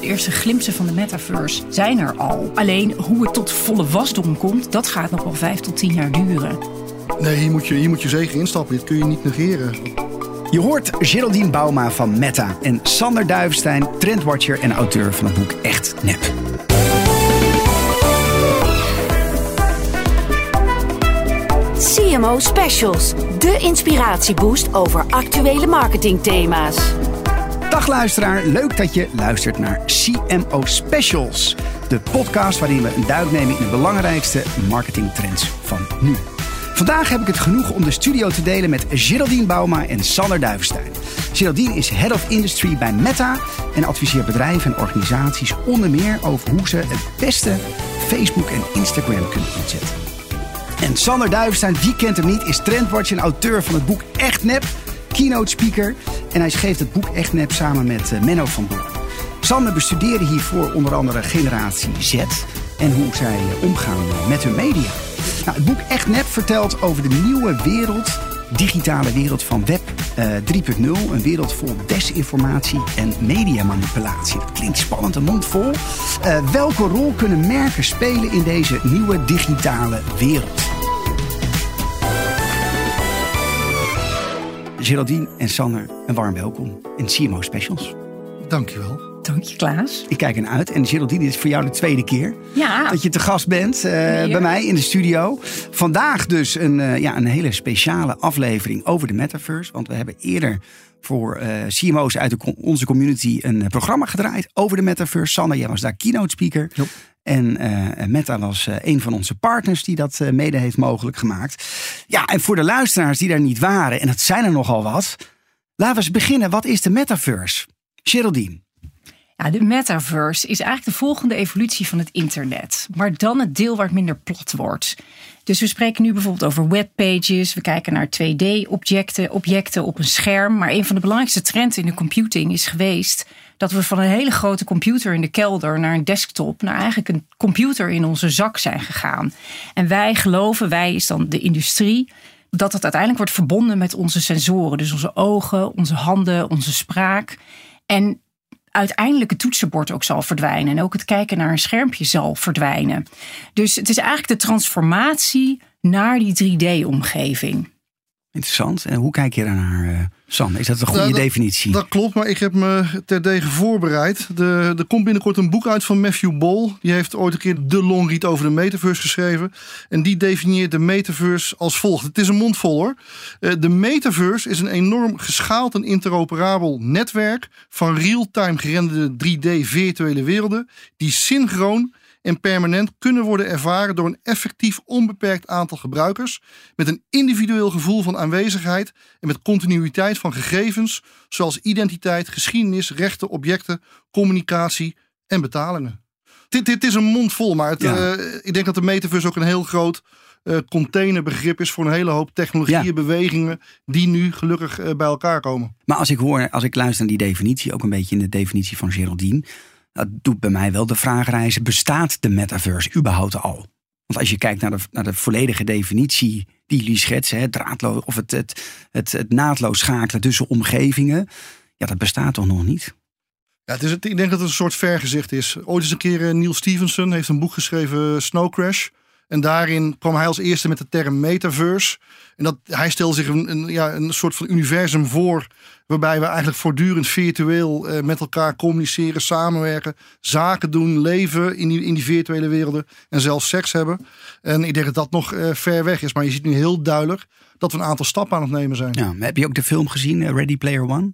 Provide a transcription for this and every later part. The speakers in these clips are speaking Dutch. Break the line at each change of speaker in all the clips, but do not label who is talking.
De eerste glimpsen van de metaverse zijn er al. Alleen hoe het tot volle wasdom komt, dat gaat nog wel vijf tot tien jaar duren.
Nee, hier moet je, hier moet je zeker instappen. Dit kun je niet negeren.
Je hoort Geraldine Bauma van Meta en Sander Duivenstein, trendwatcher en auteur van het boek Echt Nep.
CMO Specials, de inspiratieboost over actuele marketingthema's.
Dag luisteraar, leuk dat je luistert naar CMO Specials. De podcast waarin we een duik nemen in de belangrijkste marketingtrends van nu. Vandaag heb ik het genoeg om de studio te delen met Geraldine Bauma en Sander Duivenstein. Geraldine is Head of Industry bij Meta en adviseert bedrijven en organisaties onder meer over hoe ze het beste Facebook en Instagram kunnen inzetten. En Sander Duivenstein, wie kent hem niet, is trendwatcher en auteur van het boek Echt Nep, keynote speaker. En hij schreef het boek Echt Nep samen met eh, Menno van Doorn. Sander bestudeerde hiervoor onder andere generatie Z en hoe zij eh, omgaan eh, met hun media. Nou, het boek Echt Nep vertelt over de nieuwe wereld, digitale wereld van web eh, 3.0. Een wereld vol desinformatie en mediamanipulatie. Dat klinkt spannend, een mond vol. Welke rol kunnen merken spelen in deze nieuwe digitale wereld? Geraldine en Sander, een warm welkom in CMO Specials.
Dankjewel.
Dank je, Klaas.
Ik kijk ernaar uit. En Geraldine, dit is voor jou de tweede keer
Ja,
dat je te gast bent eh, bij mij in de studio. Vandaag dus een, eh, ja, een hele speciale aflevering over de metaverse. Want we hebben eerder voor eh, CMO's uit de, onze community een programma gedraaid over de metaverse. Sander, jij was daar keynote speaker.
Joep.
En eh, Meta was eh, een van onze partners die dat eh, mede heeft mogelijk gemaakt. Ja, en voor de luisteraars die daar niet waren, en dat zijn er nogal wat. Laten we eens beginnen. Wat is de metaverse? Geraldine.
Ja, de metaverse is eigenlijk de volgende evolutie van het internet. Maar dan het deel waar het minder plat wordt. Dus we spreken nu bijvoorbeeld over webpages. We kijken naar 2D-objecten objecten op een scherm. Maar een van de belangrijkste trends in de computing is geweest... dat we van een hele grote computer in de kelder naar een desktop... naar eigenlijk een computer in onze zak zijn gegaan. En wij geloven, wij is dan de industrie dat het uiteindelijk wordt verbonden met onze sensoren. Dus onze ogen, onze handen, onze spraak. En uiteindelijk het toetsenbord ook zal verdwijnen. En ook het kijken naar een schermpje zal verdwijnen. Dus het is eigenlijk de transformatie naar die 3D-omgeving.
Interessant. En hoe kijk je daarnaar, eh Sander? Is dat een goede
Nou, dat-
definitie?
Dat klopt, maar ik heb me terdege voorbereid. De, er komt binnenkort een boek uit van Matthew Ball. Die heeft ooit een keer de longread over de metaverse geschreven. En die definieert de metaverse als volgt. Het is een mond vol hoor. Eh, De metaverse is een enorm geschaald en interoperabel netwerk van real-time gerenderde 3D virtuele werelden. Die synchroon en permanent kunnen worden ervaren door een effectief onbeperkt aantal gebruikers. Met een individueel gevoel van aanwezigheid en met continuïteit van gegevens zoals identiteit, geschiedenis, rechten, objecten, communicatie en betalingen. Dit, dit is een mond vol, maar het,
Ja.
eh, ik denk dat de metaverse ook een heel groot eh, containerbegrip is voor een hele hoop technologieën,
Ja.
bewegingen die nu gelukkig eh, bij elkaar komen.
Maar als ik hoor, als ik luister naar die definitie, ook een beetje in de definitie van Geraldine, dat doet bij mij wel de vraag reizen: bestaat de metaverse überhaupt al? Want als je kijkt naar de, naar de volledige definitie die jullie schetsen, het draadloos of het, het, het, het naadloos schakelen tussen omgevingen, ja, dat bestaat toch nog niet?
Ja, het is, ik denk dat het een soort vergezicht is. Ooit eens een keer eh, Neil Stevenson heeft een boek geschreven, Snow Crash. En daarin kwam hij als eerste met de term metaverse. En dat, hij stelde zich een, ja, een soort van universum voor. Waarbij we eigenlijk voortdurend virtueel eh, met elkaar communiceren, samenwerken, zaken doen, leven in die, in die virtuele werelden. En zelfs seks hebben. En ik denk dat dat nog eh, ver weg is. Maar je ziet nu heel duidelijk dat we een aantal stappen aan het nemen zijn. Ja,
heb je ook de film gezien, eh, Ready Player One?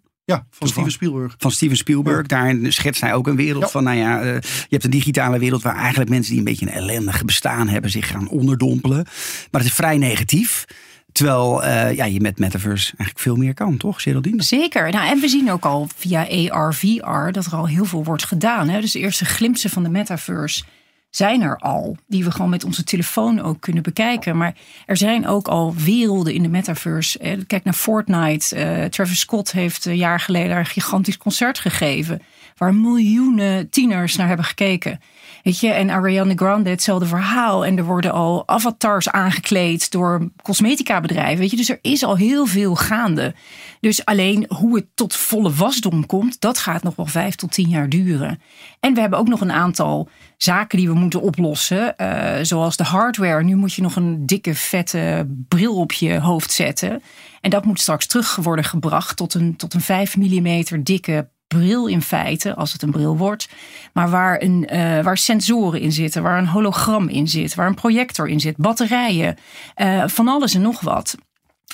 Van Steven Spielberg.
van Steven Spielberg. Daarin schetst hij ook een wereld
Ja.
van, nou ja, eh, je hebt een digitale wereld waar eigenlijk mensen die een beetje een ellendige bestaan hebben zich gaan onderdompelen. Maar het is vrij negatief. Terwijl eh, ja, je met metaverse eigenlijk veel meer kan, toch, Geraldine?
Zeker. Nou, en we zien ook al via AR, VR dat er al heel veel wordt gedaan. Hè? Dus de eerste glimpsen van de metaverse zijn er al. Die we gewoon met onze telefoon ook kunnen bekijken. Maar er zijn ook al werelden in de metaverse. Kijk naar Fortnite. Uh, Travis Scott heeft een jaar geleden een gigantisch concert gegeven. Waar miljoenen tieners naar hebben gekeken. Weet je, en Ariana Grande, hetzelfde verhaal. En er worden al avatars aangekleed door cosmetica bedrijven. Weet je, dus er is al heel veel gaande. Dus alleen hoe het tot volle wasdom komt, dat gaat nog wel vijf tot tien jaar duren. En we hebben ook nog een aantal zaken die we moeten oplossen. Uh, zoals de hardware. Nu moet je nog een dikke, vette bril op je hoofd zetten. En dat moet straks terug worden gebracht tot een, tot een 5 mm dikke bril in feite, als het een bril wordt. Maar waar, een, uh, waar sensoren in zitten, waar een hologram in zit, waar een projector in zit, batterijen, uh, van alles en nog wat.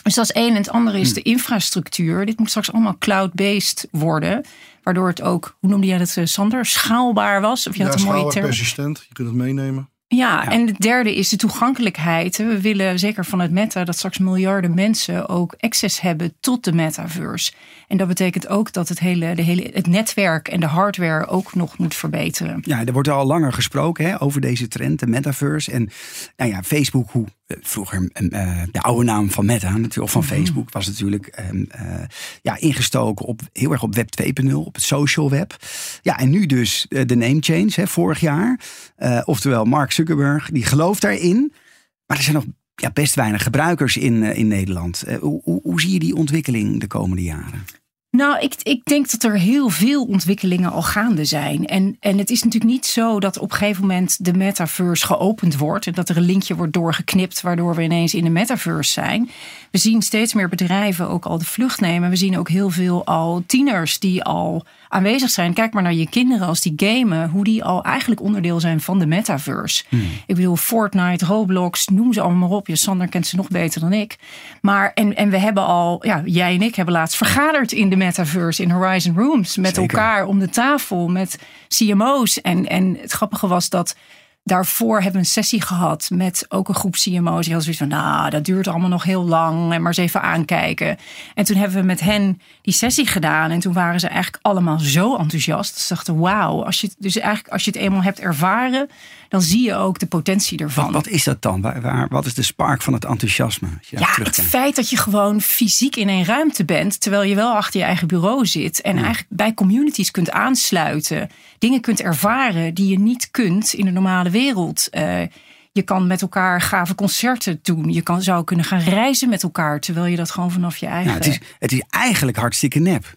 Dus dat is één. En het andere is hm. de infrastructuur. Dit moet straks allemaal cloud-based worden. Waardoor het ook, hoe noemde jij dat, Sander? Schaalbaar was? Of je
ja,
had een mooie term.
persistent. Je kunt het meenemen.
Ja, en het derde is de toegankelijkheid. We willen zeker vanuit Meta dat straks miljarden mensen ook access hebben tot de metaverse. En dat betekent ook dat het hele, de hele, het netwerk en de hardware ook nog moet verbeteren.
Ja, er wordt al langer gesproken hè, over deze trend, de metaverse. En nou ja, Facebook, hoe eh, vroeger uh, de oude naam van Meta, natuurlijk, of van mhm. Facebook, was natuurlijk uh, ja, ingestoken op heel erg op Web 2.0, op het social web. Ja, en nu dus de name change, hè, vorig jaar. oftewel, Mark Zuckerberg, die gelooft daarin. Maar er zijn nog ja, best weinig gebruikers in, in Nederland. Hoe, hoe, hoe zie je die ontwikkeling de komende jaren?
Nou, ik, ik denk dat er heel veel ontwikkelingen al gaande zijn. En, en het is natuurlijk niet zo dat op een gegeven moment de metaverse geopend wordt. En dat er een linkje wordt doorgeknipt, waardoor we ineens in de metaverse zijn. We zien steeds meer bedrijven ook al de vlucht nemen. We zien ook heel veel al tieners die al aanwezig zijn. Kijk maar naar je kinderen als die gamen, hoe die al eigenlijk onderdeel zijn van de metaverse. Hmm. Ik bedoel, Fortnite, Roblox, noem ze allemaal maar op. Je Sander kent ze nog beter dan ik. Maar en, en we hebben al, ja, jij en ik hebben laatst vergaderd in de metaverse, in Horizon Rooms, met elkaar om de tafel, met CMO's. En, en het grappige was dat daarvoor hebben we een sessie gehad met ook een groep CMO's. Die hadden zoiets van, nou, dat duurt allemaal nog heel lang. En maar eens even aankijken. En toen hebben we met hen die sessie gedaan. En toen waren ze eigenlijk allemaal zo enthousiast. Ze dachten, wauw. Als je, dus eigenlijk als je het eenmaal hebt ervaren, dan zie je ook de potentie ervan.
Wat, wat is dat dan? Waar, waar, wat is de spark van het enthousiasme?
ja, het feit dat je gewoon fysiek in een ruimte bent, terwijl je wel achter je eigen bureau zit. En eigenlijk bij communities kunt aansluiten. Dingen kunt ervaren die je niet kunt in de normale wereld. Uh, je kan met elkaar gave concerten doen. Je kan, zou kunnen gaan reizen met elkaar, terwijl je dat gewoon vanaf je eigen...
Ja, het, is, het is eigenlijk hartstikke nep.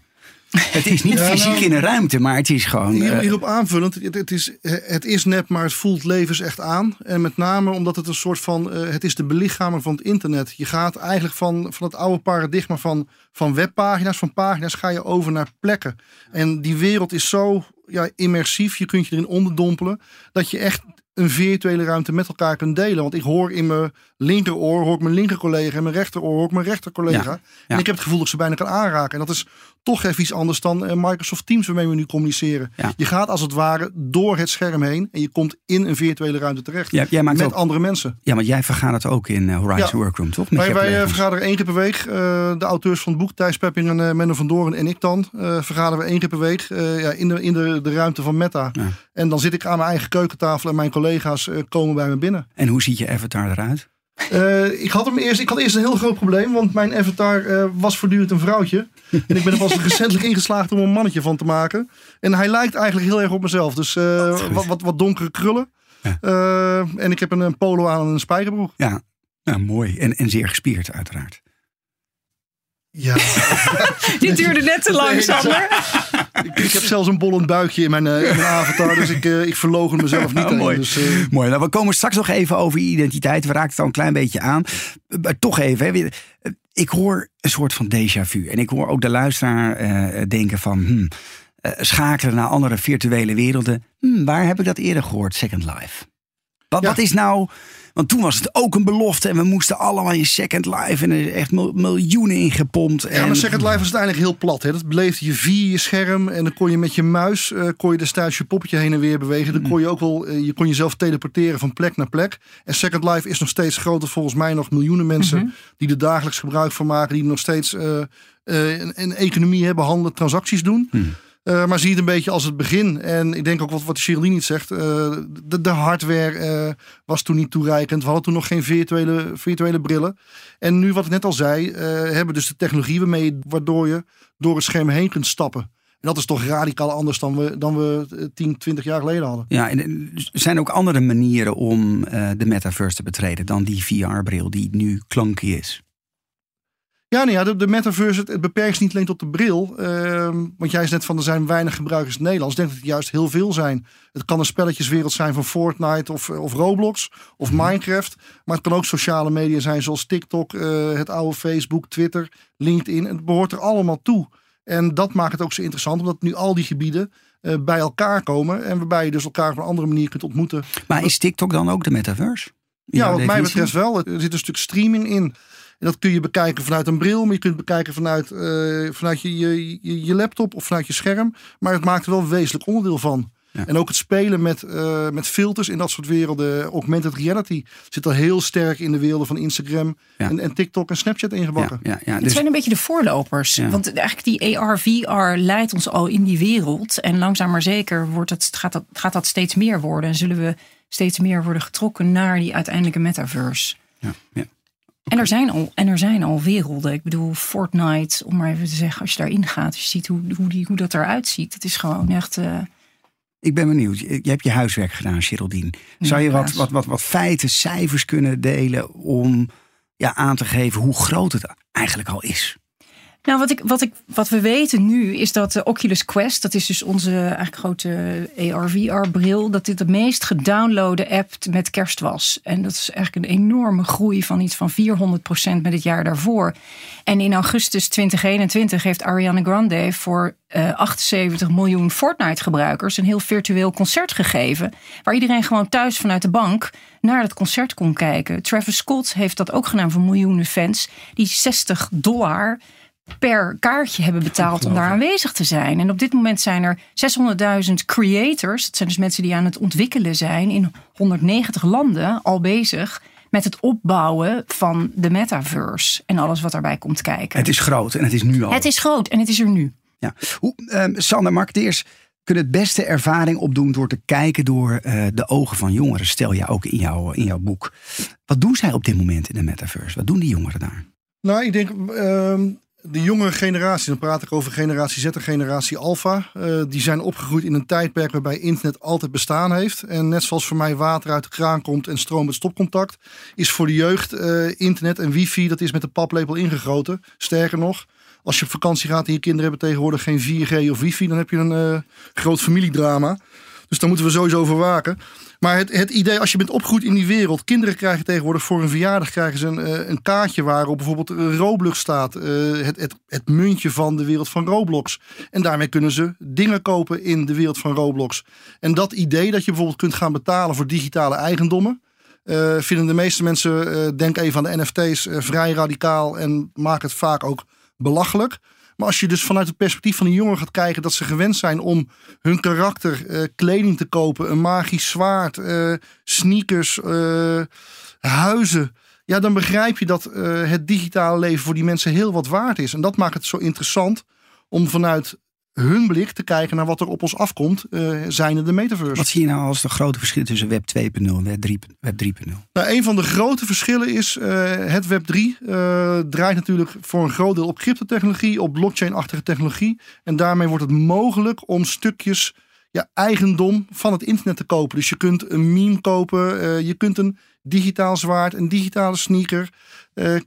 Het is niet fysiek nou, in een ruimte, maar het is gewoon.
Hier, hierop aanvullend, het, het, is, het is nep, maar het voelt levens echt aan. En met name omdat het een soort van. Uh, het is de belichaming van het internet. Je gaat eigenlijk van, van het oude paradigma van, van webpagina's, van pagina's, ga je over naar plekken. En die wereld is zo ja, immersief, je kunt je erin onderdompelen, dat je echt een virtuele ruimte met elkaar kunt delen. Want ik hoor in mijn linkeroor, hoor ik mijn linker collega en mijn rechteroor hoor ik mijn rechter collega. En ik heb het gevoel dat ik ze bijna kan aanraken. En dat is toch even iets anders dan eh, Microsoft Teams waarmee we nu communiceren. Je gaat als het ware door het scherm heen en je komt in een virtuele ruimte terecht. Ja, jij maakt met andere mensen.
Ja, want jij vergadert ook in uh, Horizon Workroom, toch?
Met wij wij uh, vergaderen één keer per week. de auteurs van het boek, Thijs Pepping en Menno van Doorn en ik dan, vergaderen we één keer per week ja, in, de, in de, de ruimte van Meta. En dan zit ik aan mijn eigen keukentafel en mijn collega's komen bij me binnen.
En hoe ziet je avatar eruit?
Uh, ik had hem eerst. Ik had eerst een heel groot probleem, want mijn avatar uh, was voortdurend een vrouwtje. En ik ben er pas recentelijk ingeslaagd om een mannetje van te maken. En hij lijkt eigenlijk heel erg op mezelf. Dus uh, wat, wat, wat, donkere krullen. Ja. en ik heb een, een, polo aan en een spijkerbroek.
Ja, ja mooi. En, en zeer gespierd, uiteraard.
Ja.
Dit duurde net te lang, Sander.
ik, ik, heb zelfs een bollend buikje in mijn, uh, in mijn avatar, dus ik, uh, ik verlogen mezelf niet. Oh,
mooi.
Dus,
uh... mooi. Nou, we komen straks nog even over identiteit. We raken het al een klein beetje aan. Maar toch even. Hè. Ik hoor een soort van déjà vu. En ik hoor ook de luisteraar denken van... Hmm, schakelen naar andere virtuele werelden. Hmm, waar heb ik dat eerder gehoord? Second Life. Wat, wat is nou want toen was het ook een belofte en we moesten allemaal in Second Life en er echt miljoenen ingepompt.
En... Ja, maar Second Life was uiteindelijk heel plat. Hè. Dat beleefde je via je scherm en dan kon je met je muis uh, kon je destijds je poppetje heen en weer bewegen. Dan mm. kon je ook wel, uh, je kon jezelf teleporteren van plek naar plek. En Second Life is nog steeds groter, volgens mij nog miljoenen mensen mhm. die er dagelijks gebruik van maken, die nog steeds uh, een, een, economie hebben, handelen, transacties doen. Mm. Uh, maar zie het een beetje als het begin. En ik denk ook wat, wat Geraldine niet zegt. Uh, de, hardware uh, was toen niet toereikend. We hadden toen nog geen virtuele, virtuele brillen. En nu, wat ik net al zei, hebben dus de technologie waarmee, waardoor je door het scherm heen kunt stappen. En dat is toch radicaal anders dan we, dan we 10, 20 jaar geleden hadden.
Ja, en er zijn ook andere manieren om de metaverse te betreden dan die VR-bril die nu klanky is.
Ja, nee, ja de, de metaverse, het, beperkt zich niet alleen tot de bril. Uh, want jij is net van, er zijn weinig gebruikers in het Nederlands. Ik denk dat het juist heel veel zijn. Het kan een spelletjeswereld zijn van Fortnite of, of Roblox of mhm. Minecraft. Maar het kan ook sociale media zijn zoals TikTok, uh, het oude Facebook, Twitter, LinkedIn. Het behoort er allemaal toe. En dat maakt het ook zo interessant, omdat nu al die gebieden uh, bij elkaar komen. En waarbij je dus elkaar op een andere manier kunt ontmoeten.
Maar is TikTok dan ook de metaverse?
Ja, wat mij betreft wel. Er zit een stuk streaming in. En dat kun je bekijken vanuit een bril, maar je kunt het bekijken vanuit, uh, vanuit je, je, je, laptop of vanuit je scherm. Maar het maakt er wel een wezenlijk onderdeel van. En ook het spelen met, uh, met filters in dat soort werelden. Augmented reality zit al heel sterk in de werelden van Instagram en, en, TikTok en Snapchat ingebakken.
Ja, ja, Het dus- zijn een beetje de voorlopers. Want eigenlijk die AR, VR leidt ons al in die wereld. En langzaam maar zeker wordt het, gaat, dat, gaat dat steeds meer worden. En zullen we steeds meer worden getrokken naar die uiteindelijke metaverse. Ja, ja. En er, zijn al, en er zijn al werelden. Ik bedoel, Fortnite, om maar even te zeggen, als je daarin gaat, als je ziet hoe, hoe, die, hoe dat eruit ziet. Het is gewoon echt. Uh...
Ik ben benieuwd. Je hebt je huiswerk gedaan, Geraldine. Zou je wat, wat, wat, wat feiten, cijfers kunnen delen om ja, aan te geven hoe groot het eigenlijk al is?
Nou, wat, ik, wat, ik, wat we weten nu is dat de Oculus Quest, dat is dus onze eigenlijk grote AR-VR-bril, dat dit de meest gedownloade app met kerst was. En dat is eigenlijk een enorme groei van iets van 400% met het jaar daarvoor. En in augustus 2021 heeft Ariana Grande voor uh, eh, 78 miljoen Fortnite-gebruikers een heel virtueel concert gegeven. Waar iedereen gewoon thuis vanuit de bank naar het concert kon kijken. Travis Scott heeft dat ook gedaan voor miljoenen fans. Die 60 dollar per kaartje hebben betaald om daar aanwezig te zijn. En op dit moment zijn er 600.000 creators, dat zijn dus mensen die aan het ontwikkelen zijn, in 190 landen al bezig met het opbouwen van de metaverse en alles wat daarbij komt kijken.
Het is groot en het is nu al.
Het is groot en het is er nu.
Ja. Hoe, uh, Sander, marketeers kunnen het beste ervaring opdoen door te kijken door uh, de ogen van jongeren. Stel je ook in, jouw in jouw boek. Wat doen zij op dit moment in de metaverse? Wat doen die jongeren daar?
Nou, ik denk uh, de jonge generatie, dan praat ik over generatie Z en generatie Alpha, uh, die zijn opgegroeid in een tijdperk waarbij internet altijd bestaan heeft. En net zoals voor mij water uit de kraan komt en stroom met stopcontact, is voor de jeugd uh, internet en wifi, dat is met de paplepel ingegoten. Sterker nog, als je op vakantie gaat en je kinderen hebben tegenwoordig geen 4G of wifi, dan heb je een uh, groot familiedrama. Dus daar moeten we sowieso over waken. Maar het, het idee, als je bent opgegroeid in die wereld. Kinderen krijgen tegenwoordig voor een verjaardag krijgen ze een, eh, een kaartje waarop bijvoorbeeld Roblox staat. Uh, het, het, muntje van de wereld van Roblox. En daarmee kunnen ze dingen kopen in de wereld van Roblox. En dat idee dat je bijvoorbeeld kunt gaan betalen voor digitale eigendommen. Uh, vinden de meeste mensen, denk even aan de NFT's, vrij radicaal en maken het vaak ook belachelijk. Maar als je dus vanuit het perspectief van een jongen gaat kijken dat ze gewend zijn om hun karakter uh, kleding te kopen, een magisch zwaard, uh, sneakers, uh, huizen. Ja, dan begrijp je dat het digitale leven voor die mensen heel wat waard is. En dat maakt het zo interessant om vanuit hun blik te kijken naar wat er op ons afkomt, uh, zijn de metaverse.
Wat zie je nou als de grote verschil tussen Web 2.0 en Web 3.0?
Nou, een van de grote verschillen is uh, het Web 3 uh, eh, draait natuurlijk voor een groot deel op cryptotechnologie, op blockchain-achtige technologie. En daarmee wordt het mogelijk om stukjes ja, eigendom van het internet te kopen. Dus je kunt een meme kopen, je kunt een digitaal zwaard, een digitale sneaker.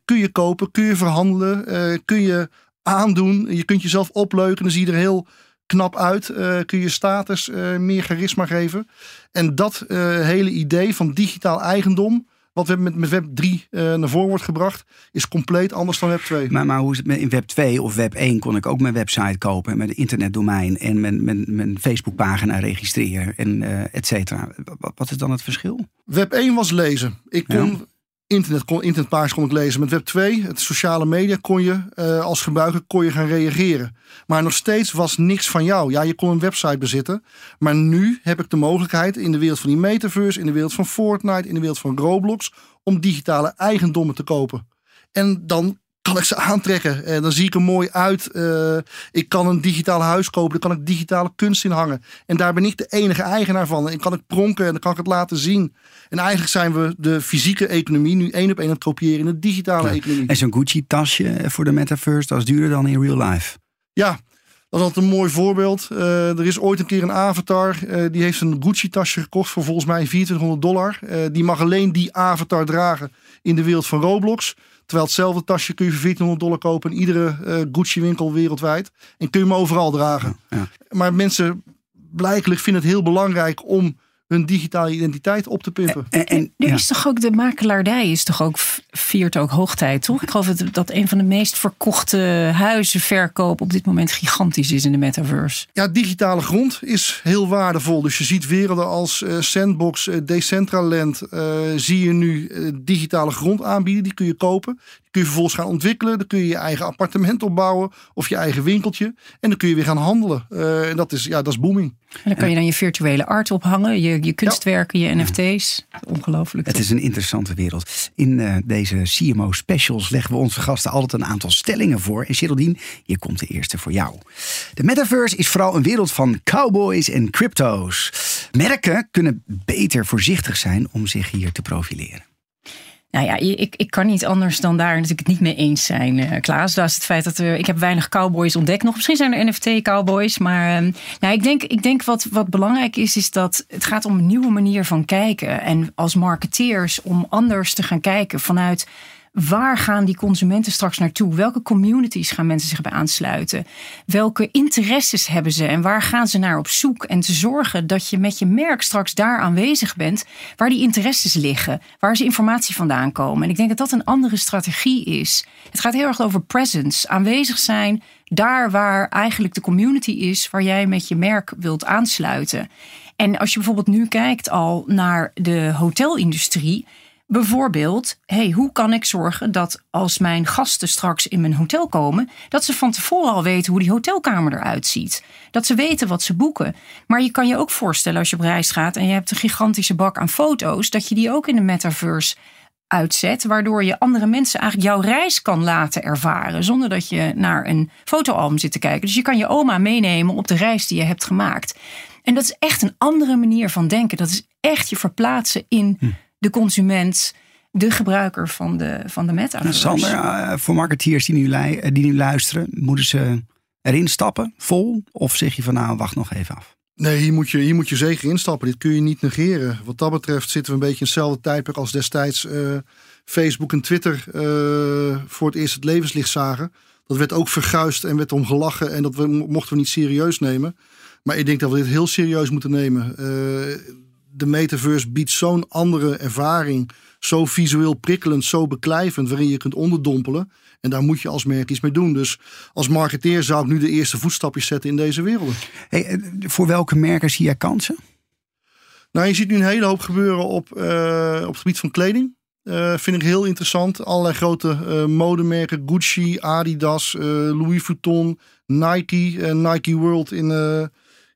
kun je kopen, kun je verhandelen, kun je aandoen. Je kunt jezelf opleuken. Dan zie je er heel knap uit. Uh, kun je status uh, meer charisma geven. En dat uh, hele idee van digitaal eigendom. Wat we met, met Web 3 naar voren wordt gebracht, is compleet anders dan Web 2.
Maar, maar hoe is het met in Web 2 of Web 1 kon ik ook mijn website kopen met een internetdomein en mijn, mijn, mijn Facebookpagina registreren en et cetera. Wat is dan het verschil?
Web 1 was lezen. Ik kon internet, kon, internetpagina's kon ik lezen. Met Web 2, het sociale media, kon je uh, als gebruiker kon je gaan reageren. Maar nog steeds was niks van jou. Ja, je kon een website bezitten. Maar nu heb ik de mogelijkheid in de wereld van die metaverse, in de wereld van Fortnite, in de wereld van Roblox, om digitale eigendommen te kopen. En dan kan ik ze aantrekken. En dan zie ik er mooi uit. Eh, ik kan een digitaal huis kopen. Daar kan ik digitale kunst in hangen. En daar ben ik de enige eigenaar van. En kan ik pronken en dan kan ik het laten zien. En eigenlijk zijn we de fysieke economie nu één op één aan het kopiëren in de digitale economie.
En zo'n Gucci-tasje voor de metaverse, dat is duurder dan in real life.
Ja, dat is altijd een mooi voorbeeld. Uh, er is ooit een keer een avatar. Uh, die heeft een Gucci-tasje gekocht voor volgens mij 2400 dollar. Uh, die mag alleen die avatar dragen in de wereld van Roblox. Terwijl hetzelfde tasje kun je voor 1400 dollar kopen in iedere Gucci-winkel wereldwijd. En kun je hem overal dragen. Ja, ja. Maar mensen blijkelijk vinden het heel belangrijk om hun digitale identiteit op te pimpen.
En, en, nu is toch ook de makelaardij is toch ook viert ook hoogtijd, toch? Ik geloof dat, dat een van de meest verkochte huizen verkoop op dit moment gigantisch is in de metaverse.
Ja, digitale grond is heel waardevol. Dus je ziet werelden als uh, Sandbox, uh, Decentraland, uh, zie je nu digitale grond aanbieden. Die kun je kopen kun je vervolgens gaan ontwikkelen. Dan kun je je eigen appartement opbouwen of je eigen winkeltje. En dan kun je weer gaan handelen. Uh, en dat is, ja, dat is booming.
En dan kan je dan je virtuele art ophangen, je, je kunstwerken, je NFT's. Ongelooflijk.
Het is een interessante wereld. In uh, deze CMO specials leggen we onze gasten altijd een aantal stellingen voor. En Geraldine, hier komt de eerste voor jou. De metaverse is vooral een wereld van cowboys en crypto's. Merken kunnen beter voorzichtig zijn om zich hier te profileren.
Nou ja, ik, ik kan niet anders dan daar natuurlijk het niet mee eens zijn, uh, Klaas. Dat is het feit dat er, ik heb weinig cowboys ontdekt nog. Misschien zijn er NFT-cowboys, maar uh, nou, ik denk, ik denk wat, wat belangrijk is, is dat het gaat om een nieuwe manier van kijken. En als marketeers om anders te gaan kijken vanuit Waar gaan die consumenten straks naartoe? Welke communities gaan mensen zich bij aansluiten? Welke interesses hebben ze en waar gaan ze naar op zoek? En te zorgen dat je met je merk straks daar aanwezig bent waar die interesses liggen, waar ze informatie vandaan komen. En ik denk dat dat een andere strategie is. Het gaat heel erg over presence, aanwezig zijn daar waar eigenlijk de community is waar jij met je merk wilt aansluiten. En als je bijvoorbeeld nu kijkt al naar de hotelindustrie Bijvoorbeeld, hey, hoe kan ik zorgen dat als mijn gasten straks in mijn hotel komen, dat ze van tevoren al weten hoe die hotelkamer eruit ziet. Dat ze weten wat ze boeken. Maar je kan je ook voorstellen als je op reis gaat en je hebt een gigantische bak aan foto's, dat je die ook in de metaverse uitzet, waardoor je andere mensen eigenlijk jouw reis kan laten ervaren, zonder dat je naar een fotoalbum zit te kijken. Dus je kan je oma meenemen op de reis die je hebt gemaakt. En dat is echt een andere manier van denken. Dat is echt je verplaatsen in. Hm de consument, de gebruiker van de, van de metaverse.
Sander, uh, voor marketeers die nu, eh, die nu luisteren, moeten ze erin stappen, vol? Of zeg je van nou, wacht nog even af?
Nee, hier moet, je, hier moet je zeker instappen. Dit kun je niet negeren. Wat dat betreft zitten we een beetje in hetzelfde tijdperk als destijds uh, Facebook en Twitter uh, voor het eerst het levenslicht zagen. Dat werd ook verguisd en werd om gelachen en dat we, mochten we niet serieus nemen. Maar ik denk dat we dit heel serieus moeten nemen. Uh, de metaverse biedt zo'n andere ervaring. Zo visueel prikkelend, zo beklijvend, waarin je kunt onderdompelen. En daar moet je als merk iets mee doen. Dus als marketeer zou ik nu de eerste voetstapjes zetten in deze wereld.
Hey, eh, voor welke merken zie jij kansen?
Nou, je ziet nu een hele hoop gebeuren op, uh, op het gebied van kleding. Uh, vind ik heel interessant. Allerlei grote uh, modemerken. Gucci, Adidas, Louis Vuitton, Nike. Nike World in,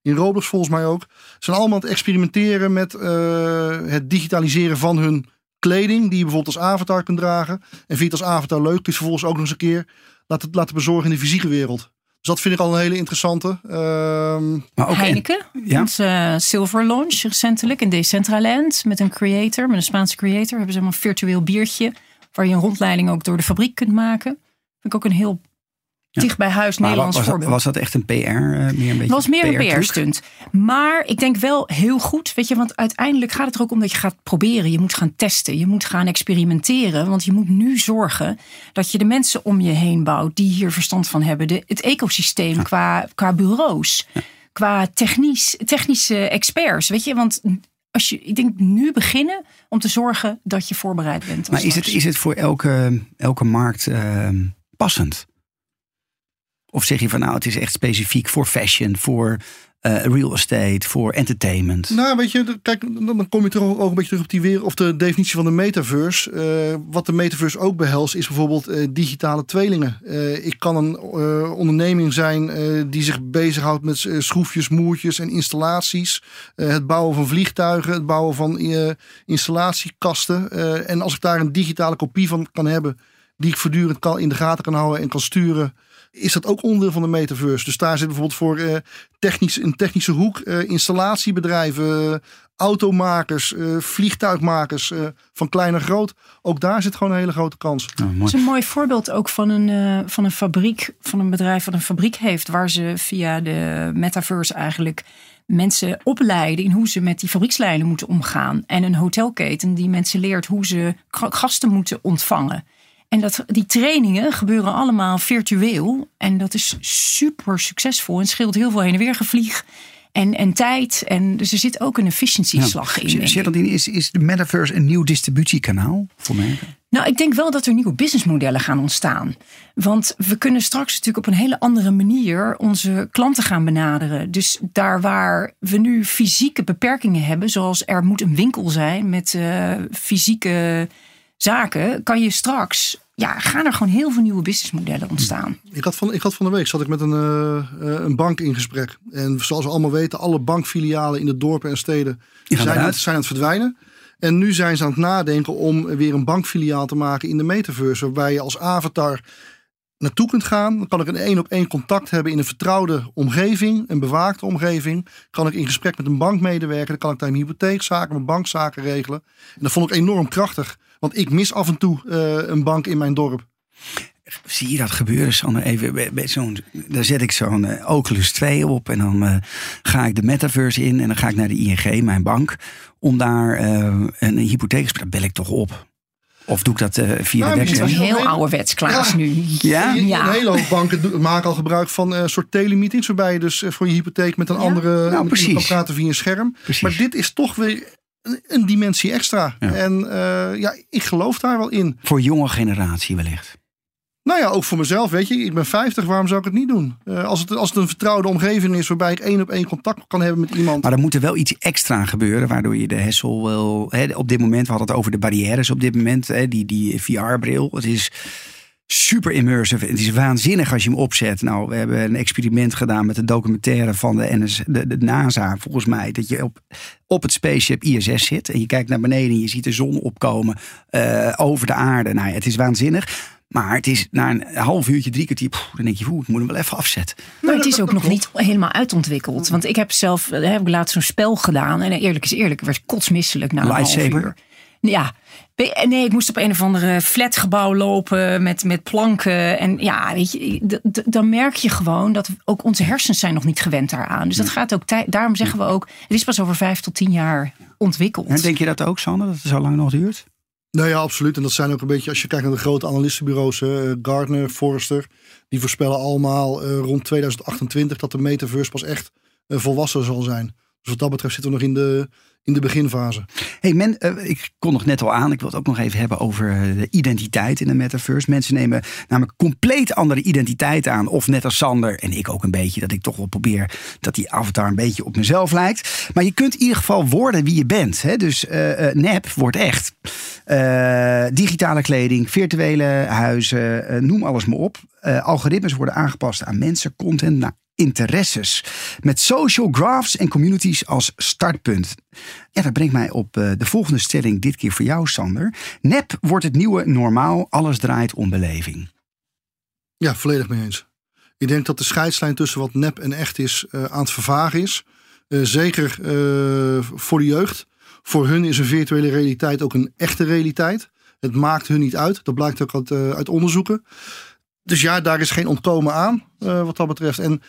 in Roblox volgens mij ook. Ze zijn allemaal aan het experimenteren met uh, het digitaliseren van hun kleding. Die je bijvoorbeeld als avatar kunt dragen. En vind je het als avatar leuk, kun je vervolgens ook nog eens een keer laten, laten bezorgen in de fysieke wereld. Dus dat vind ik al een hele interessante. Uh,
maar ook Heineken, ja? onze uh, Silver Launch recentelijk in Decentraland. Met een creator, met een Spaanse creator. Hebben ze een virtueel biertje. Waar je een rondleiding ook door de fabriek kunt maken. Vind ik ook een heel dicht bij huis Nederlands
was,
voorbeeld.
Was dat echt een PR? Uh, eh, meer een beetje
was meer een PR-stunt. Maar ik denk wel heel goed, weet je, want uiteindelijk gaat het er ook om dat je gaat proberen. Je moet gaan testen, je moet gaan experimenteren. Want je moet nu zorgen dat je de mensen om je heen bouwt die hier verstand van hebben. De, het ecosysteem qua, qua bureaus, qua technisch, technische experts. Weet je, want als je, ik denk nu beginnen om te zorgen dat je voorbereid bent.
Maar is het, is het voor elke, elke markt uh, passend? Of zeg je van nou, het is echt specifiek voor fashion, voor uh, real estate, voor entertainment?
Nou, weet je, kijk, dan kom je toch ook een beetje terug op die weer of de definitie van de metaverse. Uh, wat de metaverse ook behelst, is bijvoorbeeld uh, digitale tweelingen. ik kan een onderneming zijn die zich bezighoudt met schroefjes, moertjes en installaties. het bouwen van vliegtuigen, het bouwen van installatiekasten. en als ik daar een digitale kopie van kan hebben die ik voortdurend kan, in de gaten kan houden en kan sturen, is dat ook onderdeel van de metaverse. Dus daar zit bijvoorbeeld voor uh, technisch, een technische hoek, uh, installatiebedrijven, automakers, vliegtuigmakers van klein naar groot. Ook daar zit gewoon een hele grote kans.
Oh, dat is een mooi voorbeeld ook van een, van een fabriek, van een bedrijf dat een fabriek heeft, waar ze via de metaverse eigenlijk mensen opleiden in hoe ze met die fabriekslijnen moeten omgaan. En een hotelketen die mensen leert hoe ze gasten moeten ontvangen. En dat, die trainingen gebeuren allemaal virtueel. En dat is super succesvol en scheelt heel veel heen en weer gevlieg. En, en tijd. En dus er zit ook een efficiëntieslag in.
Geraldine, is, is de metaverse een nieuw distributiekanaal voor merken?
Nou, ik denk wel dat er nieuwe businessmodellen gaan ontstaan. Want we kunnen straks natuurlijk op een hele andere manier onze klanten gaan benaderen. Dus daar waar we nu fysieke beperkingen hebben, zoals er moet een winkel zijn met uh, fysieke zaken, kan je straks ja, gaan er gewoon heel veel nieuwe businessmodellen ontstaan.
Ik had van, ik had van de week zat ik met een, uh, een bank in gesprek. En zoals we allemaal weten, alle bankfilialen in de dorpen en steden zijn, aan, zijn aan het verdwijnen. En nu zijn ze aan het nadenken om weer een bankfiliaal te maken in de metaverse. Waarbij je als avatar naartoe kunt gaan. Dan kan ik een één op één contact hebben in een vertrouwde omgeving, een bewaakte omgeving. Kan ik in gesprek met een bankmedewerker, dan kan ik daar mijn hypotheekzaken, mijn bankzaken regelen. En dat vond ik enorm krachtig, want ik mis af en toe uh, een bank in mijn dorp.
Zie je dat gebeuren, Sander? Even bij zo'n, daar zet ik zo'n uh, Oculus 2 op en dan uh, ga ik de metaverse in en dan ga ik naar de ING, mijn bank, om daar een hypotheek te bel ik toch op. Of doe ik dat uh, via nou, de website?
Het is heel ouderwets, Klaas, ja. nu.
Ja? ja? Een hele hoop banken maken al gebruik van een uh, soort telemeetings... waarbij je dus voor je hypotheek met een andere nou, precies. kan praten via een scherm. Precies. Maar dit is toch weer een dimensie extra. En uh, ja, ik geloof daar wel in.
Voor jonge generatie wellicht.
Nou ja, ook voor mezelf, weet je. Ik ben 50, waarom zou ik het niet doen? Uh, als, het, als het een vertrouwde omgeving is waarbij ik één op één contact kan hebben met iemand.
Maar er moet er wel iets extra gebeuren, waardoor je de hessel wel... Hè, op dit moment, we hadden het over de barrières op dit moment. Hè, die, die VR-bril, het is super immersive. Het is waanzinnig als je hem opzet. Nou, we hebben een experiment gedaan met de documentaire van de, NS, de, de NASA, volgens mij. Dat je op, op het spaceship ISS zit en je kijkt naar beneden en je ziet de zon opkomen uh, over de aarde. Nou ja, het is waanzinnig. Maar het is na een half uurtje, drie kwartier, pff, dan denk je, hoe, ik moet hem wel even afzetten.
Maar het is ook nog niet helemaal uitontwikkeld. Want ik heb zelf, eh, heb ik laatst zo'n spel gedaan. En eerlijk is eerlijk, ik werd kotsmisselijk na een half uur. Ja, nee, ik moest op een of andere flatgebouw lopen met, met planken. En ja, weet je, dan merk je gewoon dat ook onze hersens zijn nog niet gewend daaraan. Dus dat gaat ook tijd. Daarom zeggen we ook, het is pas over vijf tot tien jaar ontwikkeld.
En denk je dat ook, Sander, dat het zo lang nog duurt?
Nou ja, absoluut. En dat zijn ook een beetje, als je kijkt naar de grote analistenbureaus, uh, Gartner, Forrester, die voorspellen allemaal uh, rond 2028 dat de metaverse pas echt uh, volwassen zal zijn. Dus wat dat betreft zitten we nog in de, in de beginfase.
Hey men, uh, ik kon nog net al aan. Ik wil het ook nog even hebben over de identiteit in de metaverse. Mensen nemen namelijk compleet andere identiteit aan. Of net als Sander en ik ook een beetje. Dat ik toch wel probeer dat die avatar een beetje op mezelf lijkt. Maar je kunt in ieder geval worden wie je bent. Hè? Dus uh, nep wordt echt. Digitale kleding, virtuele huizen, noem alles maar op. algoritmes worden aangepast aan mensen, content. Nou, interesses. Met social graphs en communities als startpunt. Ja, dat brengt mij op uh, de volgende stelling, dit keer voor jou, Sander. Nep wordt het nieuwe normaal, alles draait om beleving.
Ja, volledig mee eens. Ik denk dat de scheidslijn tussen wat nep en echt is uh, aan het vervagen is. Uh, zeker voor de jeugd. Voor hun is een virtuele realiteit ook een echte realiteit. Het maakt hun niet uit. Dat blijkt ook uit, uit onderzoeken. Dus ja, daar is geen ontkomen aan uh, wat dat betreft. En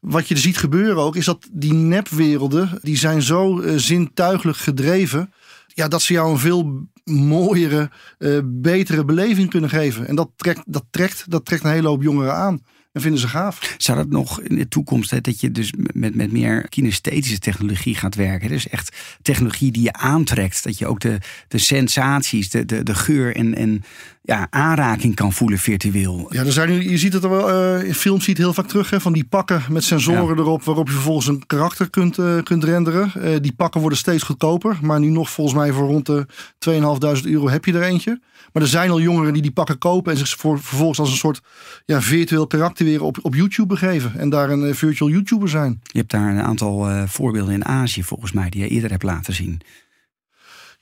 wat je ziet gebeuren ook, is dat die nepwerelden, die zijn zo uh, zintuigelijk gedreven. Ja, dat ze jou een veel mooiere, uh, betere beleving kunnen geven. En dat trekt, dat, trekt, dat trekt een hele hoop jongeren aan en vinden ze gaaf.
Zou dat nog in de toekomst, hè, dat je dus met, met meer kinesthetische technologie gaat werken? Dus echt technologie die je aantrekt. Dat je ook de, de sensaties, de, de, de geur en, en ja, aanraking kan voelen virtueel.
Ja, er zijn nu, je ziet het er wel, uh, in films ziet het heel vaak terug, hè, van die pakken met sensoren erop, waarop je vervolgens een karakter kunt, uh, kunt renderen. Uh, die pakken worden steeds goedkoper, maar nu nog volgens mij voor rond de 2.500 euro heb je er eentje. Maar er zijn al jongeren die die pakken kopen en zich voor, vervolgens als een soort ja, virtueel karakter weer op, op YouTube begeven. En daar een virtual YouTuber zijn.
Je hebt daar een aantal voorbeelden in Azië volgens mij die je eerder hebt laten zien.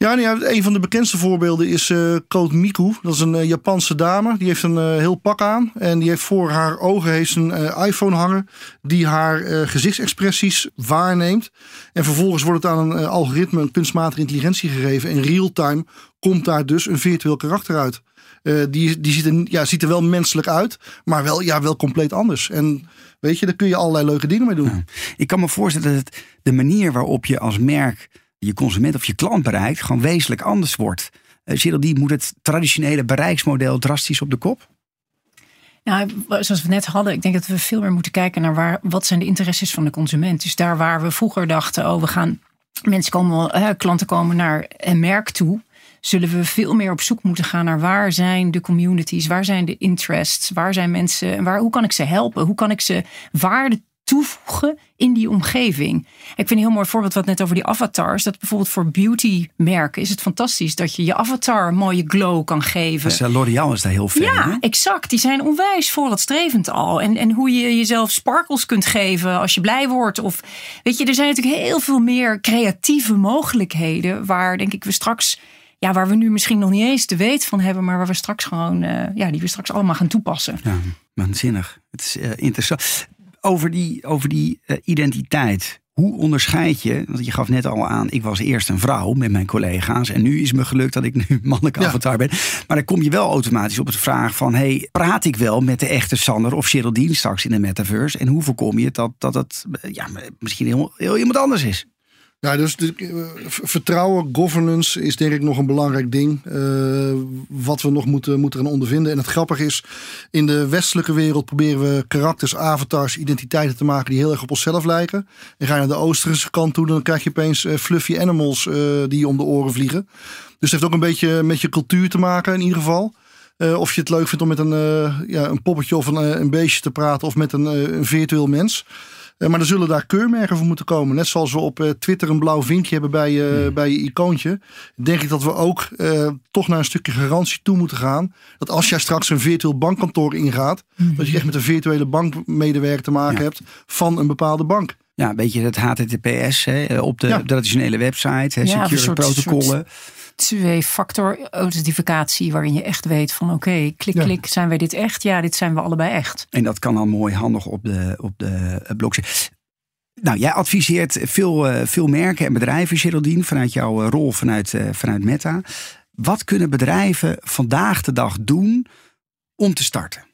Ja, nou ja, een van de bekendste voorbeelden is uh, Code Miku. Dat is een uh, Japanse dame. Die heeft een uh, heel pak aan. En die heeft voor haar ogen heeft een iPhone hangen. Die haar gezichtsexpressies waarneemt. En vervolgens wordt het aan een algoritme, een kunstmatige intelligentie gegeven. En real-time komt daar dus een virtueel karakter uit. die die ziet, er, ja, ziet er wel menselijk uit. Maar wel, ja, wel compleet anders. En weet je, daar kun je allerlei leuke dingen mee doen.
Ik kan me voorstellen dat de manier waarop je als merk je consument of je klant bereikt, gewoon wezenlijk anders wordt. Uh, die moet het traditionele bereiksmodel drastisch op de kop?
Nou, zoals we net hadden, ik denk dat we veel meer moeten kijken naar waar, wat zijn de interesses van de consument. Dus daar waar we vroeger dachten, oh, we gaan mensen komen, klanten komen naar een merk toe, zullen we veel meer op zoek moeten gaan naar waar zijn de communities, waar zijn de interests, waar zijn mensen en waar, hoe kan ik ze helpen, hoe kan ik ze waarde toevoegen in die omgeving. Ik vind een heel mooi voorbeeld wat net over die avatars. Dat bijvoorbeeld voor beautymerken is het fantastisch dat je je avatar een mooie glow kan geven.
Dus uh, L'Oreal is daar heel veel.
Ja, exact. Die zijn onwijs vooruitstrevend al. En, en hoe je jezelf sparkles kunt geven als je blij wordt. Of weet je, er zijn natuurlijk heel veel meer creatieve mogelijkheden waar denk ik we straks ja, waar we nu misschien nog niet eens te weten van hebben, maar waar we straks gewoon, uh, ja, die we straks allemaal gaan toepassen.
Ja, waanzinnig. Het is uh, interessant over die, over die uh, identiteit. Hoe onderscheid je, want je gaf net al aan, ik was eerst een vrouw met mijn collega's en nu is het me gelukt dat ik nu mannelijk ja. avatar ben. Maar dan kom je wel automatisch op het vraag van, hey, praat ik wel met de echte Sander of Geraldine straks in de metaverse? En hoe voorkom je dat dat het ja, misschien heel, heel iemand anders is?
Ja, dus de, eh, vertrouwen, governance is denk ik nog een belangrijk ding. Uh, wat we nog moeten, moeten gaan ondervinden. En het grappige is, in de westelijke wereld proberen we karakters, avatars, identiteiten te maken die heel erg op onszelf lijken. En ga je naar de oosterse kant toe, dan krijg je opeens uh, fluffy animals die om de oren vliegen. Dus het heeft ook een beetje met je cultuur te maken in ieder geval. of je het leuk vindt om met een, ja, een poppetje of een, een beestje te praten of met een, een virtueel mens. Eh, maar er zullen daar keurmerken voor moeten komen. Net zoals we op eh, Twitter een blauw vinkje hebben bij, uh, bij je icoontje. Denk ik dat we ook toch naar een stukje garantie toe moeten gaan. Dat als jij straks een virtueel bankkantoor ingaat. Mhm. Dat je echt met een virtuele bankmedewerker te maken hebt van een bepaalde bank.
Ja, weet je, het HTTPS hè, op de traditionele website, hè, secure protocollen
twee-factor authentificatie, waarin je echt weet van oké, klik, klik, zijn wij dit echt? Ja, dit zijn we allebei echt.
En dat kan dan mooi handig op de, op de eh, blockchain. Nou, jij adviseert veel, uh, veel merken en bedrijven, Geraldine, vanuit jouw eh, rol vanuit, uh, vanuit Meta. Wat kunnen bedrijven vandaag de dag doen om te starten?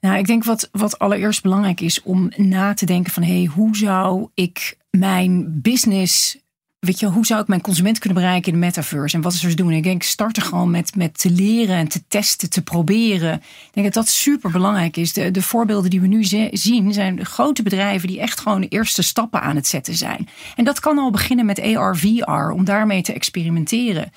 Nou, ik denk wat, wat allereerst belangrijk is om na te denken van hé, hey, hoe zou ik mijn business weet je, hoe zou ik mijn consument kunnen bereiken in de metaverse? En wat is er te doen? Ik denk, starten gewoon met, met te leren en te testen, te proberen. Ik denk dat dat super belangrijk is. De, de voorbeelden die we nu zien zijn grote bedrijven die echt gewoon de eerste stappen aan het zetten zijn. En dat kan al beginnen met AR, VR, om daarmee te experimenteren.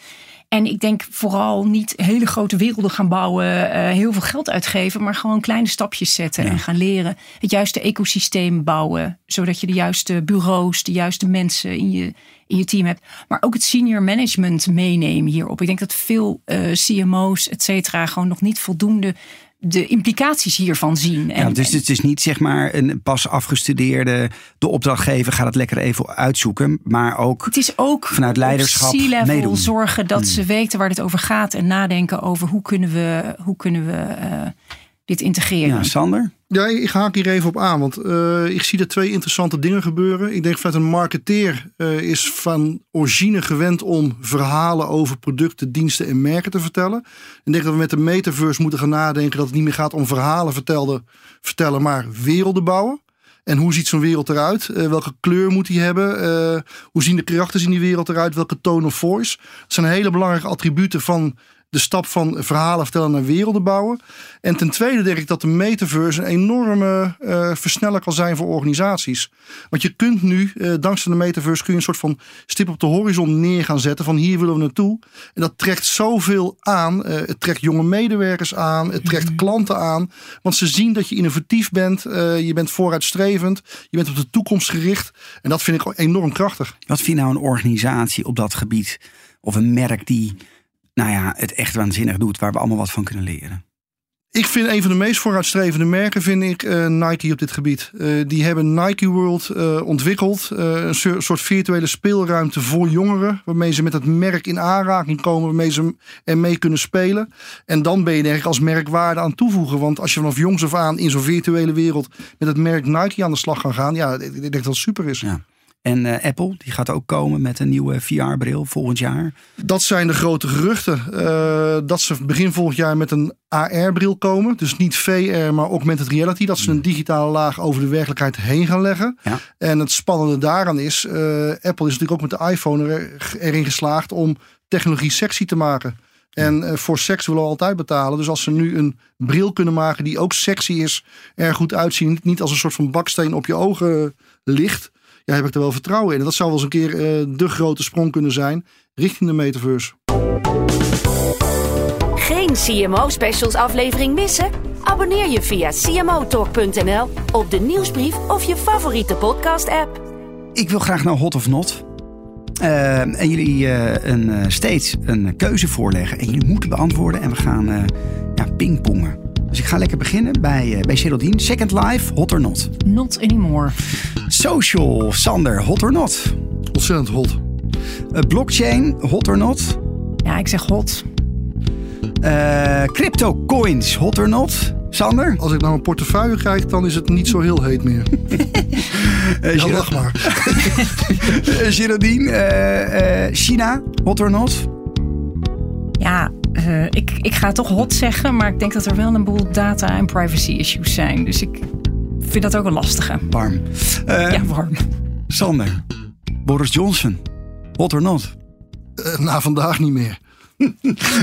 En ik denk vooral niet hele grote werelden gaan bouwen, eh, heel veel geld uitgeven, maar gewoon kleine stapjes zetten en gaan leren. Het juiste ecosysteem bouwen, zodat je de juiste bureaus, de juiste mensen in je, in je team hebt. Maar ook het senior management meenemen hierop. Ik denk dat veel uh, eh, CMO's, et cetera, gewoon nog niet voldoende de implicaties hiervan zien.
En, ja, dus het is niet zeg maar een pas afgestudeerde, de opdrachtgever gaat het lekker even uitzoeken, maar ook,
het is ook
vanuit leiderschap
meedoen. zorgen dat hmm. ze weten waar het over gaat en nadenken over hoe kunnen we, hoe kunnen we uh, dit integreren.
Ja, Sander?
Ja, ik haak hier even op aan, want uh, ik zie er twee interessante dingen gebeuren. Ik denk vanuit een marketeer uh, is van origine gewend om verhalen over producten, diensten en merken te vertellen. Ik denk dat we met de metaverse moeten gaan nadenken dat het niet meer gaat om verhalen vertellen, vertellen maar werelden bouwen. En hoe ziet zo'n wereld eruit? Uh, welke kleur moet die hebben? hoe zien de karakters in die wereld eruit? Welke tone of voice? Dat zijn hele belangrijke attributen van de stap van verhalen vertellen naar werelden bouwen. En ten tweede denk ik dat de metaverse een enorme uh, versneller kan zijn voor organisaties. Want je kunt nu, uh, dankzij de metaverse, kun je een soort van stip op de horizon neer gaan zetten van hier willen we naartoe. En dat trekt zoveel aan. Uh, het trekt jonge medewerkers aan, het trekt mhm. klanten aan. Want ze zien dat je innovatief bent, je bent vooruitstrevend, je bent op de toekomst gericht. En dat vind ik enorm krachtig.
Wat vind je nou een organisatie op dat gebied? Of een merk die nou ja, het echt waanzinnig doet, waar we allemaal wat van kunnen leren.
Ik vind een van de meest vooruitstrevende merken vind ik uh, Nike op dit gebied. Uh, die hebben Nike World uh, ontwikkeld. een soort virtuele speelruimte voor jongeren. Waarmee ze met het merk in aanraking komen. Waarmee ze ermee kunnen spelen. En dan ben je er als merkwaarde aan toevoegen. Want als je vanaf jongs af aan in zo'n virtuele wereld met het merk Nike aan de slag kan gaan. Ja, ik denk dat het super is.
Ja. En uh, Apple, die gaat ook komen met een nieuwe VR-bril volgend jaar.
Dat zijn de grote geruchten. Uh, dat ze begin volgend jaar met een AR-bril komen. Dus niet VR, maar augmented reality. Dat ze een digitale laag over de werkelijkheid heen gaan leggen.
Ja.
En het spannende daaraan is... Uh, Apple is natuurlijk ook met de iPhone er, erin geslaagd om technologie sexy te maken. En voor seks willen we altijd betalen. Dus als ze nu een bril kunnen maken die ook sexy is, er goed uitzien. Niet als een soort van baksteen op je ogen ligt ja, heb ik er wel vertrouwen in. En dat zou wel eens een keer uh, de grote sprong kunnen zijn richting de metaverse.
Geen CMO Specials aflevering missen? Abonneer je via cmotalk.nl op de nieuwsbrief of je favoriete podcast app.
Ik wil graag naar Hot of Not. Uh, en jullie uh, een, steeds een keuze voorleggen. En jullie moeten beantwoorden. En we gaan ja, pingpongen. Dus ik ga lekker beginnen bij, uh, bij Geraldine. Second Life, hot or not?
Not anymore.
Social, Sander, hot or not?
Ontzettend hot.
Uh, blockchain, hot or not?
Ja, ik zeg hot.
Uh, crypto coins, hot or not? Sander?
Als ik naar mijn portefeuille kijk, dan is het niet zo heel heet meer. uh, ja, lach maar.
Geraldine, China, hot or not?
Ja, uh, ik, ik ga toch hot zeggen, maar ik denk dat er wel een boel data en privacy issues zijn. Dus ik vind dat ook een lastige.
Warm.
Uh, ja, warm.
Sander, Boris Johnson, hot or not?
Uh, na vandaag niet meer.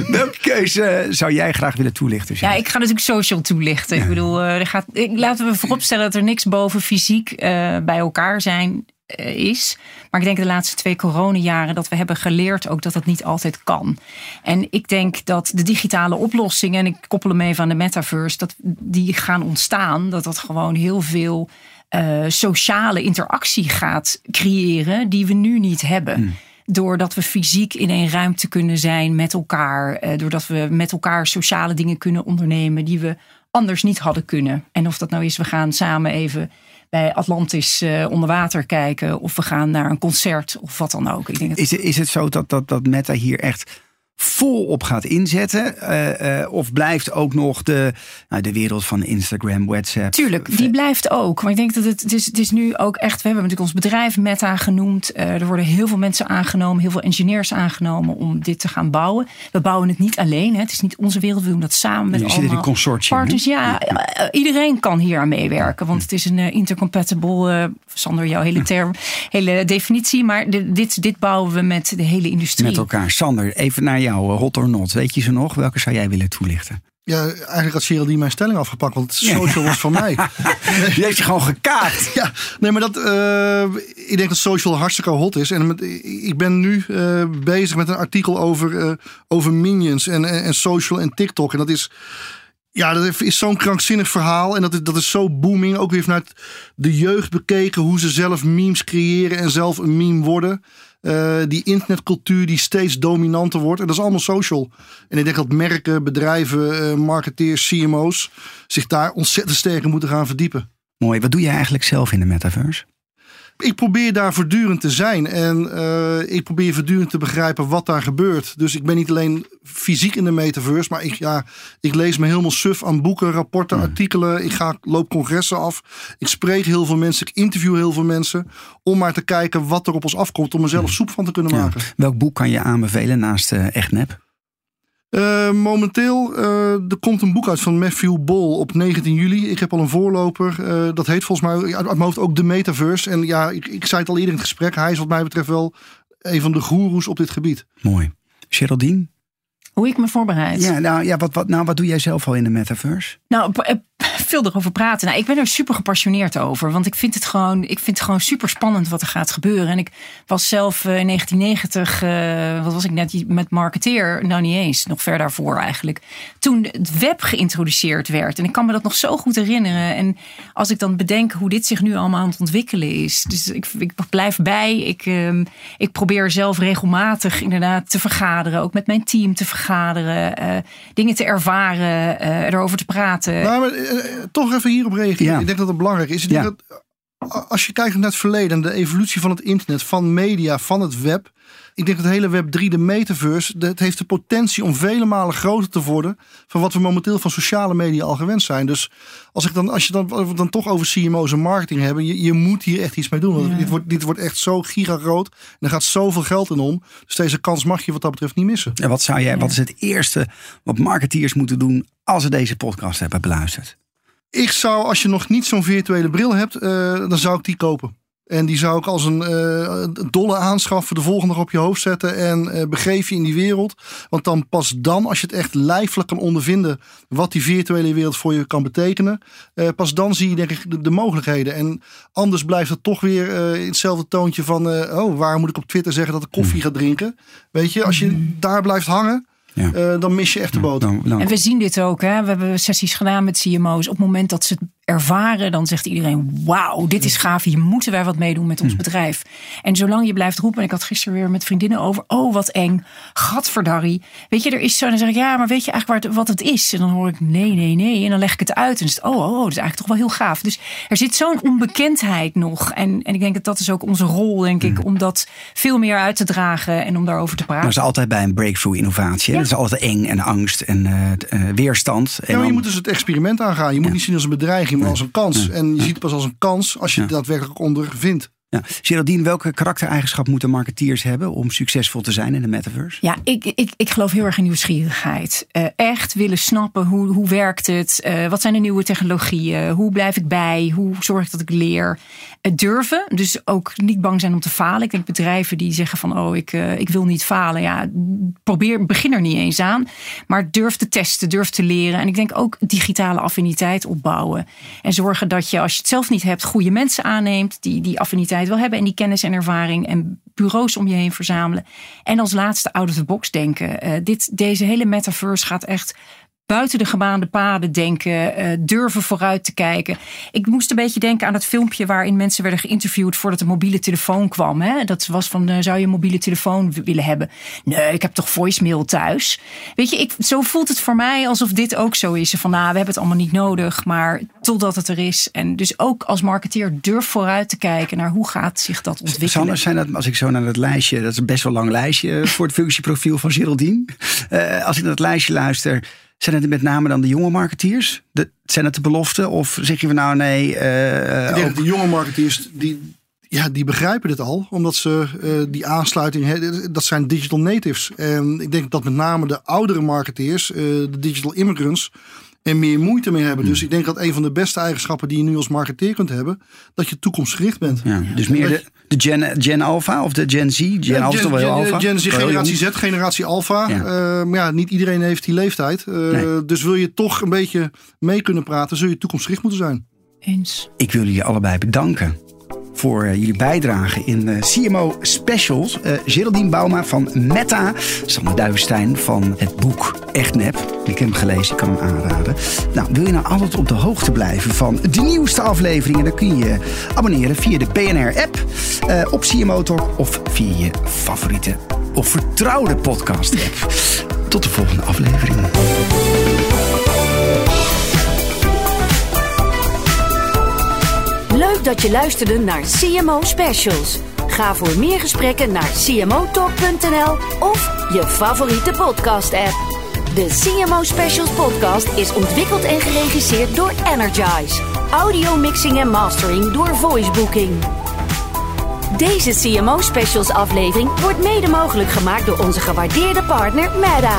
Welke keuze zou jij graag willen toelichten?
Ja, ik ga natuurlijk social toelichten. Ja. Ik bedoel, er gaat, ik, laten we vooropstellen dat er niks boven fysiek bij elkaar zijn is. Maar ik denk de laatste twee coronajaren dat we hebben geleerd ook dat dat niet altijd kan. En ik denk dat de digitale oplossingen, en ik koppel hem even aan de metaverse, dat die gaan ontstaan. Dat dat gewoon heel veel uh, sociale interactie gaat creëren die we nu niet hebben. Hmm. Doordat we fysiek in een ruimte kunnen zijn met elkaar. Uh, doordat we met elkaar sociale dingen kunnen ondernemen die we anders niet hadden kunnen. En of dat nou is, we gaan samen even bij Atlantis uh, onder water kijken. Of we gaan naar een concert of wat dan ook. Ik denk
is, is het zo dat, dat, dat Meta hier echt volop gaat inzetten? Uh, uh, of blijft ook nog de, nou, de wereld van Instagram, WhatsApp?
Tuurlijk, die blijft ook. Maar ik denk dat het, het, is, het is nu ook echt... We hebben natuurlijk ons bedrijf Meta genoemd. Uh, er worden heel veel mensen aangenomen, heel veel engineers aangenomen om dit te gaan bouwen. We bouwen het niet alleen. Hè. Het is niet onze wereld, we doen dat samen met
Je
allemaal
in een consortium.
Partners, ja, ja, iedereen kan hier aan meewerken. Want het is een intercompatible, Sander, jouw hele term, hele definitie. Maar dit, dit bouwen we met de hele industrie.
Met elkaar. Sander, even naar jou, hot or not. Weet je ze nog? Welke zou jij willen toelichten?
Ja, eigenlijk had Geraldine mijn stelling afgepakt, want social was van mij.
Die heeft je gewoon gekaapt.
Ja, nee, maar dat, uh, ik denk dat social hartstikke hot is. En met, ik ben nu uh, bezig met een artikel over, uh, over minions en, en, en social en TikTok. En dat is, ja, dat is zo'n krankzinnig verhaal. En dat is, dat is zo booming. Ook weer vanuit de jeugd bekeken hoe ze zelf memes creëren en zelf een meme worden. Uh, die internetcultuur die steeds dominanter wordt. En dat is allemaal social. En ik denk dat merken, bedrijven, uh, marketeers, CMO's zich daar ontzettend sterk in moeten gaan verdiepen.
Mooi. Wat doe je eigenlijk zelf in de metaverse?
Ik probeer daar voortdurend te zijn en uh, ik probeer voortdurend te begrijpen wat daar gebeurt. Dus ik ben niet alleen fysiek in de metaverse, maar ik, ja, ik lees me helemaal suf aan boeken, rapporten,
Hmm.
artikelen. Ik ga, loop congressen af. Ik spreek heel veel mensen, ik interview heel veel mensen. Om maar te kijken wat er op ons afkomt, om er zelf soep van te kunnen maken.
Hmm. Welk boek kan je aanbevelen naast uh, Echt Nep?
Uh, momenteel, uh, er komt een boek uit van Matthew Bol op 19 juli. Ik heb al een voorloper. Uh, dat heet volgens mij uit, uit mijn hoofd ook The Metaverse. En ja, ik, ik zei het al eerder in het gesprek. Hij is wat mij betreft wel een van de goeroes op dit gebied.
Mooi. Geraldine?
Hoe ik me voorbereid?
Ja, nou, ja wat, wat, nou, wat doe jij zelf al in de metaverse?
Nou, veel erover praten. Nou, ik ben er super gepassioneerd over. Want ik vind het gewoon, ik vind het gewoon super spannend wat er gaat gebeuren. En ik was zelf uh, in 1990, uh, wat was ik net met marketeer? Nou, niet eens. Nog ver daarvoor eigenlijk. Toen het web geïntroduceerd werd. En ik kan me dat nog zo goed herinneren. En als ik dan bedenk hoe dit zich nu allemaal aan het ontwikkelen is. Dus ik, ik blijf bij. Ik, uh, ik probeer zelf regelmatig inderdaad te vergaderen. Ook met mijn team te vergaderen. Uh, dingen te ervaren. Erover te praten.
Nou, maar, toch even hierop reageren. Ja. Ik denk dat het belangrijk is. Ik denk ja. dat, als je kijkt naar het verleden, de evolutie van het internet, van media, van het web. Ik denk dat het hele Web 3, de metaverse, het heeft de potentie om vele malen groter te worden van wat we momenteel van sociale media al gewend zijn. Dus als, ik dan, als je dan, dan toch over CMO's en marketing hebben, je, je moet hier echt iets mee doen. Want ja. dit, wordt, dit wordt echt zo gigagroot en er gaat zoveel geld in om. Dus deze kans mag je wat dat betreft niet missen.
En wat zou jij, wat is het eerste wat marketeers moeten doen als ze deze podcast hebben beluisterd?
Ik zou, als je nog niet zo'n virtuele bril hebt, uh, dan zou ik die kopen. En die zou ik als een uh, dolle aanschaf voor de volgende op je hoofd zetten. En uh, begeef je in die wereld. Want dan pas dan, als je het echt lijfelijk kan ondervinden. wat die virtuele wereld voor je kan betekenen. Uh, pas dan zie je denk ik de, de, mogelijkheden. En anders blijft het toch weer in hetzelfde toontje van. oh, waar moet ik op Twitter zeggen dat ik koffie ga drinken? Weet je, als je daar blijft hangen. Ja. Uh, dan mis je echt de boot.
Dan, dan. En we zien dit ook. Hè? We hebben sessies gedaan met CMO's. Op het moment dat ze het ervaren, dan zegt iedereen: Wauw, dit is gaaf. Hier moeten wij wat meedoen met ons hmm. bedrijf. En zolang je blijft roepen, en ik had gisteren weer met vriendinnen over: Oh, wat eng. Gadverdarrie. Weet je, er is zo. En dan zeg ik: Ja, maar weet je eigenlijk wat het is? En dan hoor ik: Nee, nee, nee. En dan leg ik het uit. En dan is het: Oh, oh, oh dat is eigenlijk toch wel heel gaaf. Dus er zit zo'n onbekendheid nog. En, en ik denk dat dat is ook onze rol, denk ik, hmm. om dat veel meer uit te dragen en om daarover te praten.
Maar dat is altijd bij een breakthrough innovatie. Ja. Dat is altijd eng en angst en uh, uh, weerstand. En
ja, je moet dus het experiment aangaan. Je moet niet zien als een bedreiging, maar als een kans. En je ziet het pas als een kans als je het daadwerkelijk ondervindt.
Ja. Geraldine, welke karaktereigenschap moeten marketeers hebben om succesvol te zijn in de metaverse?
Ja, ik, ik, ik geloof heel erg in nieuwsgierigheid. Uh, echt willen snappen hoe, hoe werkt het? Uh, wat zijn de nieuwe technologieën? Hoe blijf ik bij? Hoe zorg ik dat ik leer? Uh, durven, dus ook niet bang zijn om te falen. Ik denk bedrijven die zeggen van oh, ik, ik wil niet falen. Ja, probeer, begin er niet eens aan. Maar durf te testen, durf te leren. En ik denk ook digitale affiniteit opbouwen. En zorgen dat je, als je het zelf niet hebt, goede mensen aanneemt die die affiniteit wil hebben en die kennis en ervaring en bureaus om je heen verzamelen. En als laatste out of the box denken. Uh, dit, deze hele metaverse gaat echt buiten de gebaande paden denken, uh, durven vooruit te kijken. Ik moest een beetje denken aan het filmpje waarin mensen werden geïnterviewd voordat de mobiele telefoon kwam. Hè? Dat was van, uh, zou je een mobiele telefoon willen hebben? Nee, ik heb toch voicemail thuis. Weet je, ik, zo voelt het voor mij alsof dit ook zo is. Van, nou, we hebben het allemaal niet nodig, maar totdat het er is. En dus ook als marketeer durf vooruit te kijken naar hoe gaat zich dat ontwikkelen.
Sander, zijn dat, als ik zo naar het lijstje, dat is een best wel lang lijstje voor het functieprofiel van Geraldine. Uh, als ik naar het lijstje luister, zijn het met name dan de jonge marketeers? De, zijn het de beloften? Of zeg je van nou nee? Uh,
ik denk ook... dat de jonge marketeers die, ja, die begrijpen het al. Omdat ze uh, die aansluiting hebben. Dat zijn digital natives. En ik denk dat met name de oudere marketeers, uh, de digital immigrants en meer moeite mee hebben. Dus ik denk dat een van de beste eigenschappen die je nu als marketeer kunt hebben, dat je toekomstgericht bent.
Ja, dus meer de, de Gen, Gen Alpha of de Gen Z? Gen ja, Alpha Gen,
Gen,
Alpha?
Gen Z, generatie Z, generatie Alpha. Ja. Uh, maar ja, niet iedereen heeft die leeftijd. Uh, nee. Dus wil je toch een beetje mee kunnen praten, zul je toekomstgericht moeten zijn.
Eens.
Ik wil jullie allebei bedanken voor uh, jullie bijdrage in uh, CMO Specials. Uh, Geraldine Bauma van Meta. Sander Duivenstein van het boek Echt Nep. Ik heb hem gelezen, ik kan hem aanraden. Nou, wil je nou altijd op de hoogte blijven van de nieuwste afleveringen? Dan kun je je abonneren via de BNR-app, op CMO Talk of via je favoriete of vertrouwde podcast-app. Tot de volgende aflevering.
Leuk dat je luisterde naar CMO Specials. Ga voor meer gesprekken naar cmotalk.nl of je favoriete podcast-app. De CMO Specials podcast is ontwikkeld en geregisseerd door Energize. Audio mixing en mastering door Voicebooking. Deze CMO Specials aflevering wordt mede mogelijk gemaakt door onze gewaardeerde partner Meta.